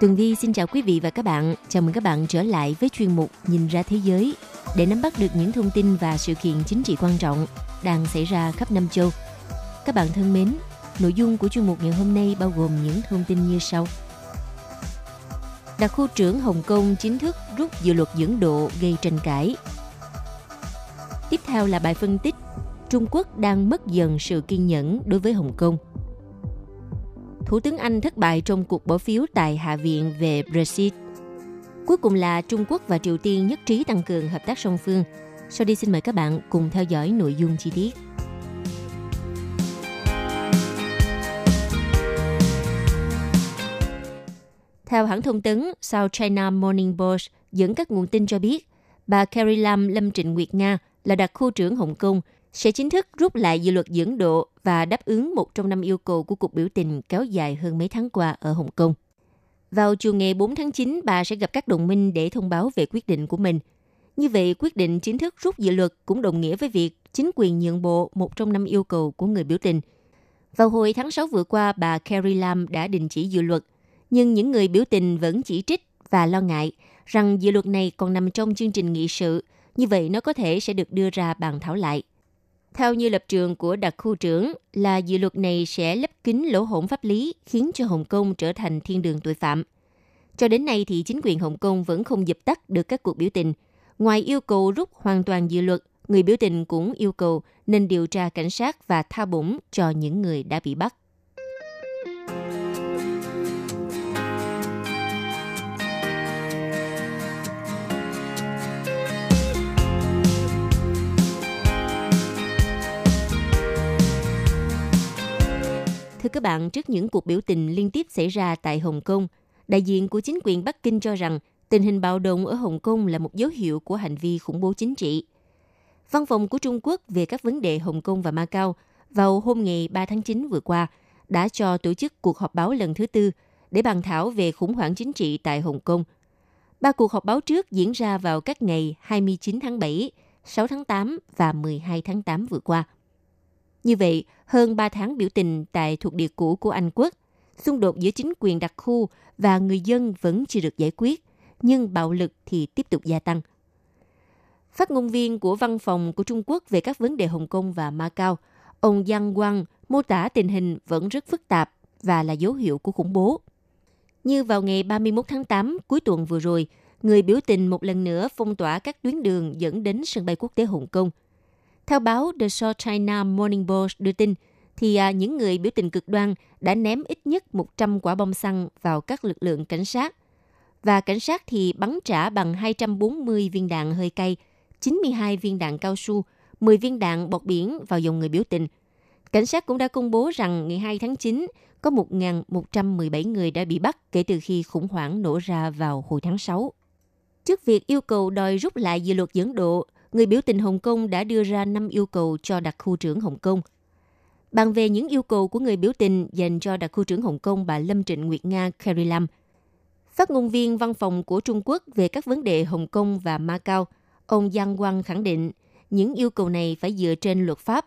Tường Vi xin chào quý vị và các bạn. Chào mừng các bạn trở lại với chuyên mục Nhìn ra thế giới để nắm bắt được những thông tin và sự kiện chính trị quan trọng đang xảy ra khắp năm châu. Các bạn thân mến, nội dung của chuyên mục ngày hôm nay bao gồm những thông tin như sau. Đặc khu trưởng Hồng Kông chính thức rút dự luật dưỡng độ gây tranh cãi. Tiếp theo là bài phân tích Trung Quốc đang mất dần sự kiên nhẫn đối với Hồng Kông. Thủ tướng Anh thất bại trong cuộc bỏ phiếu tại Hạ viện về Brexit. Cuối cùng là Trung Quốc và Triều Tiên nhất trí tăng cường hợp tác song phương. Sau đây xin mời các bạn cùng theo dõi nội dung chi tiết. Theo hãng thông tấn South China Morning Post dẫn các nguồn tin cho biết, bà Carrie Lam Lâm Trịnh Nguyệt Nga là đặc khu trưởng Hồng Kông sẽ chính thức rút lại dự luật dưỡng độ và đáp ứng một trong năm yêu cầu của cuộc biểu tình kéo dài hơn mấy tháng qua ở Hồng Kông. Vào chiều ngày 4 tháng 9, bà sẽ gặp các đồng minh để thông báo về quyết định của mình. Như vậy, quyết định chính thức rút dự luật cũng đồng nghĩa với việc chính quyền nhượng bộ một trong năm yêu cầu của người biểu tình. Vào hồi tháng 6 vừa qua, bà Carrie Lam đã đình chỉ dự luật, nhưng những người biểu tình vẫn chỉ trích và lo ngại rằng dự luật này còn nằm trong chương trình nghị sự, như vậy nó có thể sẽ được đưa ra bàn thảo lại. Theo như lập trường của đặc khu trưởng là dự luật này sẽ lấp kín lỗ hổng pháp lý khiến cho Hồng Kông trở thành thiên đường tội phạm. Cho đến nay thì chính quyền Hồng Kông vẫn không dập tắt được các cuộc biểu tình. Ngoài yêu cầu rút hoàn toàn dự luật, người biểu tình cũng yêu cầu nên điều tra cảnh sát và tha bổng cho những người đã bị bắt. Thưa các bạn, trước những cuộc biểu tình liên tiếp xảy ra tại Hồng Kông, đại diện của chính quyền Bắc Kinh cho rằng tình hình bạo động ở Hồng Kông là một dấu hiệu của hành vi khủng bố chính trị. Văn phòng của Trung Quốc về các vấn đề Hồng Kông và Macau vào hôm ngày 3 tháng 9 vừa qua đã cho tổ chức cuộc họp báo lần thứ tư để bàn thảo về khủng hoảng chính trị tại Hồng Kông. Ba cuộc họp báo trước diễn ra vào các ngày 29 tháng 7, 6 tháng 8 và 12 tháng 8 vừa qua. Như vậy, hơn 3 tháng biểu tình tại thuộc địa cũ của Anh quốc, xung đột giữa chính quyền đặc khu và người dân vẫn chưa được giải quyết, nhưng bạo lực thì tiếp tục gia tăng. Phát ngôn viên của văn phòng của Trung Quốc về các vấn đề Hồng Kông và Macau, ông Giang Quang mô tả tình hình vẫn rất phức tạp và là dấu hiệu của khủng bố. Như vào ngày 31 tháng 8 cuối tuần vừa rồi, người biểu tình một lần nữa phong tỏa các tuyến đường dẫn đến sân bay quốc tế Hồng Kông – theo báo The South China Morning Post đưa tin, thì à, những người biểu tình cực đoan đã ném ít nhất 100 quả bom xăng vào các lực lượng cảnh sát. Và cảnh sát thì bắn trả bằng 240 viên đạn hơi cay, 92 viên đạn cao su, 10 viên đạn bọt biển vào dòng người biểu tình. Cảnh sát cũng đã công bố rằng ngày 2 tháng 9 có 1.117 người đã bị bắt kể từ khi khủng hoảng nổ ra vào hồi tháng 6. Trước việc yêu cầu đòi rút lại dự luật dẫn độ, người biểu tình Hồng Kông đã đưa ra 5 yêu cầu cho đặc khu trưởng Hồng Kông. Bàn về những yêu cầu của người biểu tình dành cho đặc khu trưởng Hồng Kông bà Lâm Trịnh Nguyệt Nga Carrie Lam, phát ngôn viên văn phòng của Trung Quốc về các vấn đề Hồng Kông và Macau, ông Giang Quang khẳng định những yêu cầu này phải dựa trên luật pháp,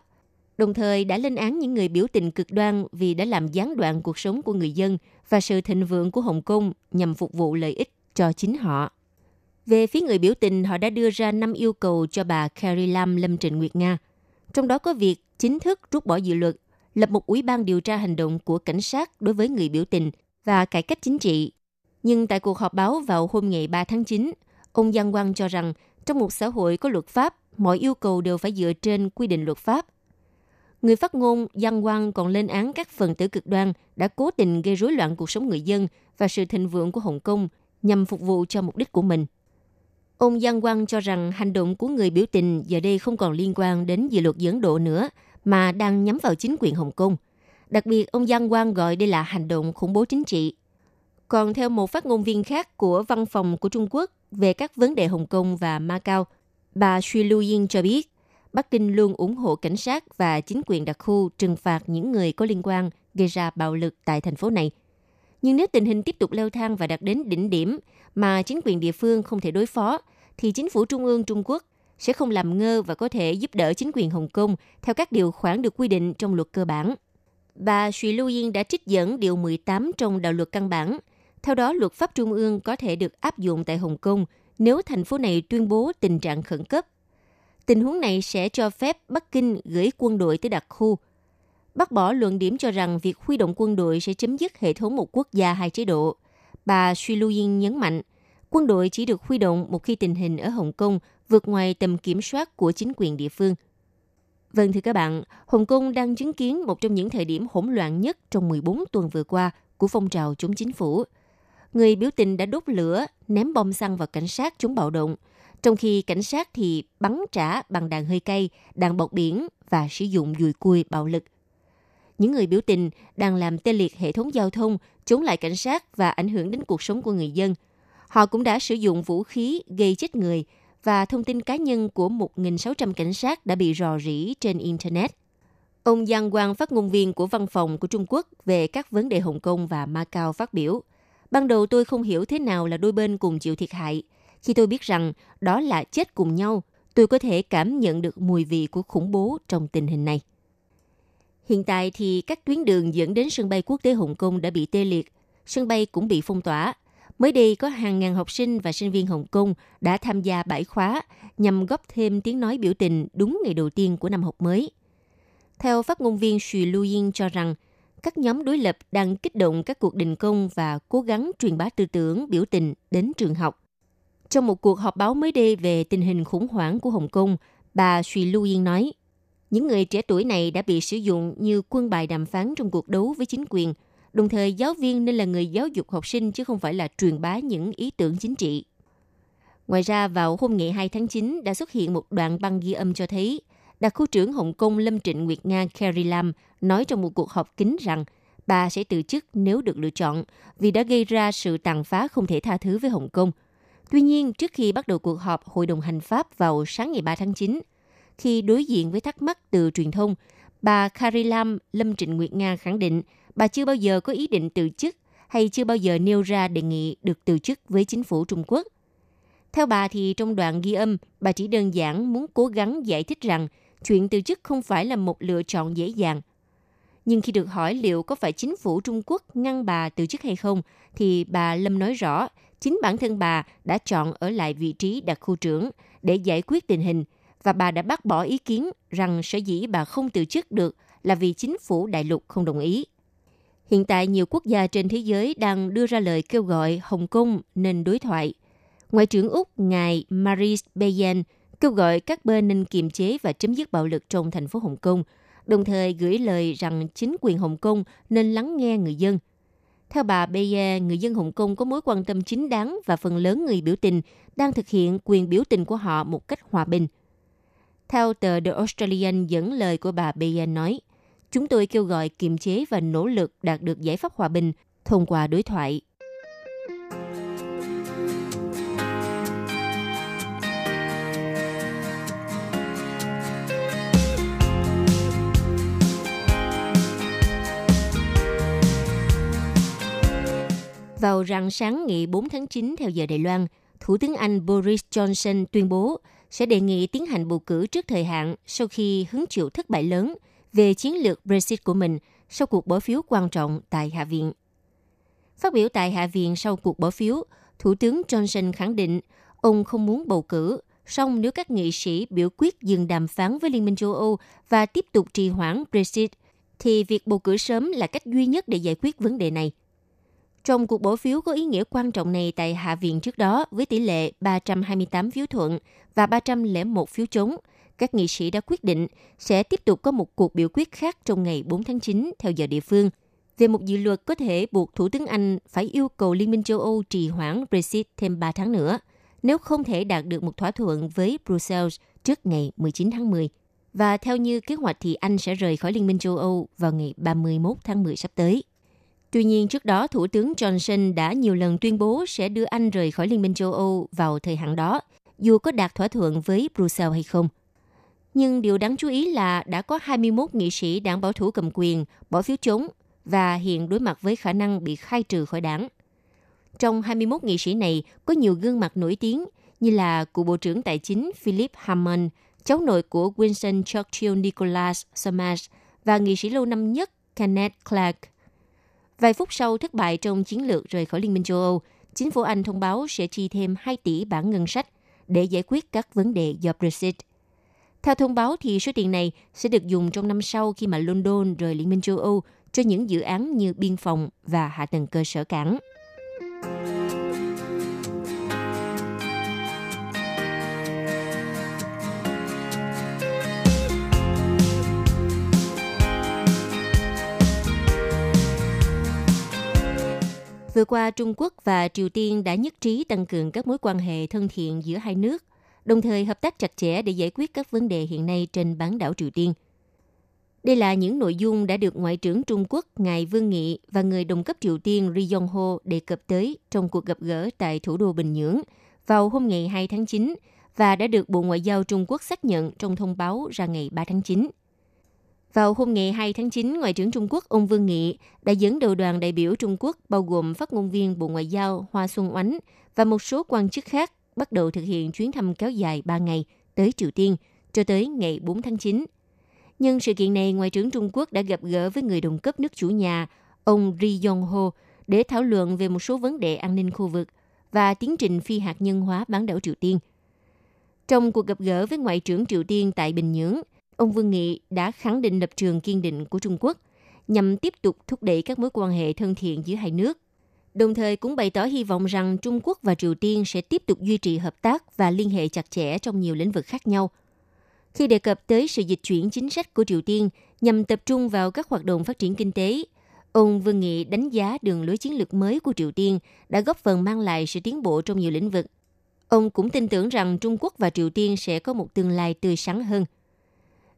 đồng thời đã lên án những người biểu tình cực đoan vì đã làm gián đoạn cuộc sống của người dân và sự thịnh vượng của Hồng Kông nhằm phục vụ lợi ích cho chính họ. Về phía người biểu tình, họ đã đưa ra 5 yêu cầu cho bà Carrie Lam Lâm Trịnh Nguyệt Nga. Trong đó có việc chính thức rút bỏ dự luật, lập một ủy ban điều tra hành động của cảnh sát đối với người biểu tình và cải cách chính trị. Nhưng tại cuộc họp báo vào hôm ngày 3 tháng 9, ông Giang Quang cho rằng trong một xã hội có luật pháp, mọi yêu cầu đều phải dựa trên quy định luật pháp. Người phát ngôn Giang Quang còn lên án các phần tử cực đoan đã cố tình gây rối loạn cuộc sống người dân và sự thịnh vượng của Hồng Kông nhằm phục vụ cho mục đích của mình. Ông Giang Quang cho rằng hành động của người biểu tình giờ đây không còn liên quan đến dự luật dẫn độ nữa, mà đang nhắm vào chính quyền Hồng Kông. Đặc biệt, ông Giang Quang gọi đây là hành động khủng bố chính trị. Còn theo một phát ngôn viên khác của văn phòng của Trung Quốc về các vấn đề Hồng Kông và Macau, bà Xu Lu Ying cho biết, Bắc Kinh luôn ủng hộ cảnh sát và chính quyền đặc khu trừng phạt những người có liên quan gây ra bạo lực tại thành phố này. Nhưng nếu tình hình tiếp tục leo thang và đạt đến đỉnh điểm mà chính quyền địa phương không thể đối phó, thì chính phủ trung ương Trung Quốc sẽ không làm ngơ và có thể giúp đỡ chính quyền Hồng Kông theo các điều khoản được quy định trong luật cơ bản. Bà Xu Lưu Yin đã trích dẫn điều 18 trong đạo luật căn bản. Theo đó, luật pháp trung ương có thể được áp dụng tại Hồng Kông nếu thành phố này tuyên bố tình trạng khẩn cấp. Tình huống này sẽ cho phép Bắc Kinh gửi quân đội tới đặc khu. Bác bỏ luận điểm cho rằng việc huy động quân đội sẽ chấm dứt hệ thống một quốc gia hai chế độ. Bà Xu Lu Yin nhấn mạnh, quân đội chỉ được huy động một khi tình hình ở Hồng Kông vượt ngoài tầm kiểm soát của chính quyền địa phương. Vâng thưa các bạn, Hồng Kông đang chứng kiến một trong những thời điểm hỗn loạn nhất trong 14 tuần vừa qua của phong trào chống chính phủ. Người biểu tình đã đốt lửa, ném bom xăng vào cảnh sát chống bạo động, trong khi cảnh sát thì bắn trả bằng đạn hơi cay, đạn bọc biển và sử dụng dùi cui bạo lực. Những người biểu tình đang làm tê liệt hệ thống giao thông, chống lại cảnh sát và ảnh hưởng đến cuộc sống của người dân. Họ cũng đã sử dụng vũ khí gây chết người và thông tin cá nhân của 1.600 cảnh sát đã bị rò rỉ trên Internet. Ông Giang Quang, phát ngôn viên của văn phòng của Trung Quốc về các vấn đề Hồng Kông và Macau phát biểu. Ban đầu tôi không hiểu thế nào là đôi bên cùng chịu thiệt hại. Khi tôi biết rằng đó là chết cùng nhau, tôi có thể cảm nhận được mùi vị của khủng bố trong tình hình này. Hiện tại thì các tuyến đường dẫn đến sân bay quốc tế Hồng Kông đã bị tê liệt, sân bay cũng bị phong tỏa. Mới đây có hàng ngàn học sinh và sinh viên Hồng Kông đã tham gia bãi khóa nhằm góp thêm tiếng nói biểu tình đúng ngày đầu tiên của năm học mới. Theo phát ngôn viên Xu Lu Yin cho rằng, các nhóm đối lập đang kích động các cuộc đình công và cố gắng truyền bá tư tưởng biểu tình đến trường học. Trong một cuộc họp báo mới đây về tình hình khủng hoảng của Hồng Kông, bà Xu Lu Yin nói, những người trẻ tuổi này đã bị sử dụng như quân bài đàm phán trong cuộc đấu với chính quyền. Đồng thời, giáo viên nên là người giáo dục học sinh chứ không phải là truyền bá những ý tưởng chính trị. Ngoài ra, vào hôm ngày 2 tháng 9 đã xuất hiện một đoạn băng ghi âm cho thấy đặc khu trưởng Hồng Kông Lâm Trịnh Nguyệt Nga Carrie Lam nói trong một cuộc họp kín rằng bà sẽ từ chức nếu được lựa chọn vì đã gây ra sự tàn phá không thể tha thứ với Hồng Kông. Tuy nhiên, trước khi bắt đầu cuộc họp Hội đồng Hành pháp vào sáng ngày 3 tháng 9, khi đối diện với thắc mắc từ truyền thông, bà Karilam Lam Lâm Trịnh Nguyệt Nga khẳng định bà chưa bao giờ có ý định từ chức hay chưa bao giờ nêu ra đề nghị được từ chức với chính phủ Trung Quốc. Theo bà thì trong đoạn ghi âm, bà chỉ đơn giản muốn cố gắng giải thích rằng chuyện từ chức không phải là một lựa chọn dễ dàng. Nhưng khi được hỏi liệu có phải chính phủ Trung Quốc ngăn bà từ chức hay không, thì bà Lâm nói rõ chính bản thân bà đã chọn ở lại vị trí đặc khu trưởng để giải quyết tình hình và bà đã bác bỏ ý kiến rằng sở dĩ bà không từ chức được là vì chính phủ đại lục không đồng ý. Hiện tại nhiều quốc gia trên thế giới đang đưa ra lời kêu gọi Hồng Kông nên đối thoại. Ngoại trưởng Úc ngài Maris Bayen kêu gọi các bên nên kiềm chế và chấm dứt bạo lực trong thành phố Hồng Kông, đồng thời gửi lời rằng chính quyền Hồng Kông nên lắng nghe người dân. Theo bà Beye, người dân Hồng Kông có mối quan tâm chính đáng và phần lớn người biểu tình đang thực hiện quyền biểu tình của họ một cách hòa bình. Theo tờ The Australian dẫn lời của bà Beye nói, chúng tôi kêu gọi kiềm chế và nỗ lực đạt được giải pháp hòa bình thông qua đối thoại. Vào rạng sáng ngày 4 tháng 9 theo giờ Đài Loan, Thủ tướng Anh Boris Johnson tuyên bố sẽ đề nghị tiến hành bầu cử trước thời hạn sau khi hứng chịu thất bại lớn về chiến lược Brexit của mình sau cuộc bỏ phiếu quan trọng tại Hạ viện. Phát biểu tại Hạ viện sau cuộc bỏ phiếu, Thủ tướng Johnson khẳng định ông không muốn bầu cử, song nếu các nghị sĩ biểu quyết dừng đàm phán với Liên minh châu Âu và tiếp tục trì hoãn Brexit, thì việc bầu cử sớm là cách duy nhất để giải quyết vấn đề này. Trong cuộc bỏ phiếu có ý nghĩa quan trọng này tại Hạ viện trước đó với tỷ lệ 328 phiếu thuận và 301 phiếu chống, các nghị sĩ đã quyết định sẽ tiếp tục có một cuộc biểu quyết khác trong ngày 4 tháng 9 theo giờ địa phương về một dự luật có thể buộc Thủ tướng Anh phải yêu cầu Liên minh châu Âu trì hoãn Brexit thêm 3 tháng nữa nếu không thể đạt được một thỏa thuận với Brussels trước ngày 19 tháng 10. Và theo như kế hoạch thì Anh sẽ rời khỏi Liên minh châu Âu vào ngày 31 tháng 10 sắp tới. Tuy nhiên, trước đó Thủ tướng Johnson đã nhiều lần tuyên bố sẽ đưa Anh rời khỏi Liên minh châu Âu vào thời hạn đó, dù có đạt thỏa thuận với Brussels hay không. Nhưng điều đáng chú ý là đã có 21 nghị sĩ đảng bảo thủ cầm quyền bỏ phiếu chống và hiện đối mặt với khả năng bị khai trừ khỏi đảng. Trong 21 nghị sĩ này có nhiều gương mặt nổi tiếng như là cựu Bộ trưởng Tài chính Philip Hammond, cháu nội của Winston Churchill Nicholas Somers và nghị sĩ lâu năm nhất Kenneth Clark. Vài phút sau thất bại trong chiến lược rời khỏi Liên minh châu Âu, chính phủ Anh thông báo sẽ chi thêm 2 tỷ bảng ngân sách để giải quyết các vấn đề do Brexit. Theo thông báo thì số tiền này sẽ được dùng trong năm sau khi mà London rời Liên minh châu Âu cho những dự án như biên phòng và hạ tầng cơ sở cảng. Vừa qua, Trung Quốc và Triều Tiên đã nhất trí tăng cường các mối quan hệ thân thiện giữa hai nước, đồng thời hợp tác chặt chẽ để giải quyết các vấn đề hiện nay trên bán đảo Triều Tiên. Đây là những nội dung đã được Ngoại trưởng Trung Quốc Ngài Vương Nghị và người đồng cấp Triều Tiên Ri Yong Ho đề cập tới trong cuộc gặp gỡ tại thủ đô Bình Nhưỡng vào hôm ngày 2 tháng 9 và đã được Bộ Ngoại giao Trung Quốc xác nhận trong thông báo ra ngày 3 tháng 9. Vào hôm ngày 2 tháng 9, Ngoại trưởng Trung Quốc ông Vương Nghị đã dẫn đầu đoàn đại biểu Trung Quốc bao gồm phát ngôn viên Bộ Ngoại giao Hoa Xuân Oánh và một số quan chức khác bắt đầu thực hiện chuyến thăm kéo dài 3 ngày tới Triều Tiên cho tới ngày 4 tháng 9. Nhân sự kiện này, Ngoại trưởng Trung Quốc đã gặp gỡ với người đồng cấp nước chủ nhà, ông Ri Yong Ho, để thảo luận về một số vấn đề an ninh khu vực và tiến trình phi hạt nhân hóa bán đảo Triều Tiên. Trong cuộc gặp gỡ với Ngoại trưởng Triều Tiên tại Bình Nhưỡng, ông Vương Nghị đã khẳng định lập trường kiên định của Trung Quốc nhằm tiếp tục thúc đẩy các mối quan hệ thân thiện giữa hai nước. Đồng thời cũng bày tỏ hy vọng rằng Trung Quốc và Triều Tiên sẽ tiếp tục duy trì hợp tác và liên hệ chặt chẽ trong nhiều lĩnh vực khác nhau. Khi đề cập tới sự dịch chuyển chính sách của Triều Tiên nhằm tập trung vào các hoạt động phát triển kinh tế, ông Vương Nghị đánh giá đường lối chiến lược mới của Triều Tiên đã góp phần mang lại sự tiến bộ trong nhiều lĩnh vực. Ông cũng tin tưởng rằng Trung Quốc và Triều Tiên sẽ có một tương lai tươi sáng hơn –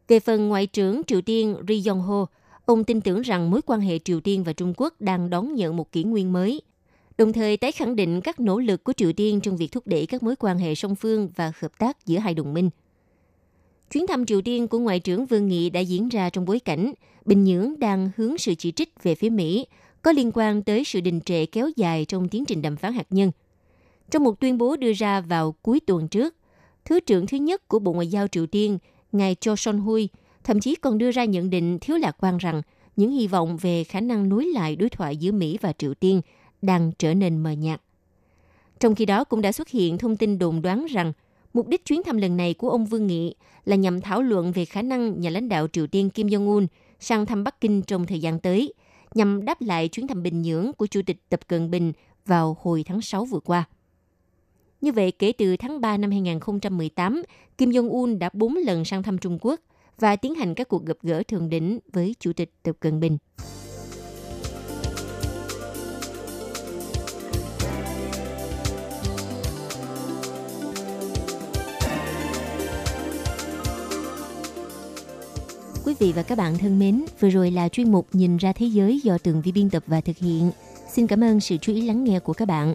về phần Ngoại trưởng Triều Tiên Ri Yong Ho, ông tin tưởng rằng mối quan hệ Triều Tiên và Trung Quốc đang đón nhận một kỷ nguyên mới, đồng thời tái khẳng định các nỗ lực của Triều Tiên trong việc thúc đẩy các mối quan hệ song phương và hợp tác giữa hai đồng minh. Chuyến thăm Triều Tiên của Ngoại trưởng Vương Nghị đã diễn ra trong bối cảnh Bình Nhưỡng đang hướng sự chỉ trích về phía Mỹ có liên quan tới sự đình trệ kéo dài trong tiến trình đàm phán hạt nhân. Trong một tuyên bố đưa ra vào cuối tuần trước, Thứ trưởng thứ nhất của Bộ Ngoại giao Triều Tiên ngài Cho Son Hui thậm chí còn đưa ra nhận định thiếu lạc quan rằng những hy vọng về khả năng nối lại đối thoại giữa Mỹ và Triều Tiên đang trở nên mờ nhạt. Trong khi đó cũng đã xuất hiện thông tin đồn đoán rằng mục đích chuyến thăm lần này của ông Vương Nghị là nhằm thảo luận về khả năng nhà lãnh đạo Triều Tiên Kim Jong-un sang thăm Bắc Kinh trong thời gian tới, nhằm đáp lại chuyến thăm Bình Nhưỡng của Chủ tịch Tập Cận Bình vào hồi tháng 6 vừa qua. Như vậy, kể từ tháng 3 năm 2018, Kim Jong-un đã 4 lần sang thăm Trung Quốc và tiến hành các cuộc gặp gỡ thượng đỉnh với Chủ tịch Tập Cận Bình. Quý vị và các bạn thân mến, vừa rồi là chuyên mục Nhìn ra thế giới do Tường Vi biên tập và thực hiện. Xin cảm ơn sự chú ý lắng nghe của các bạn.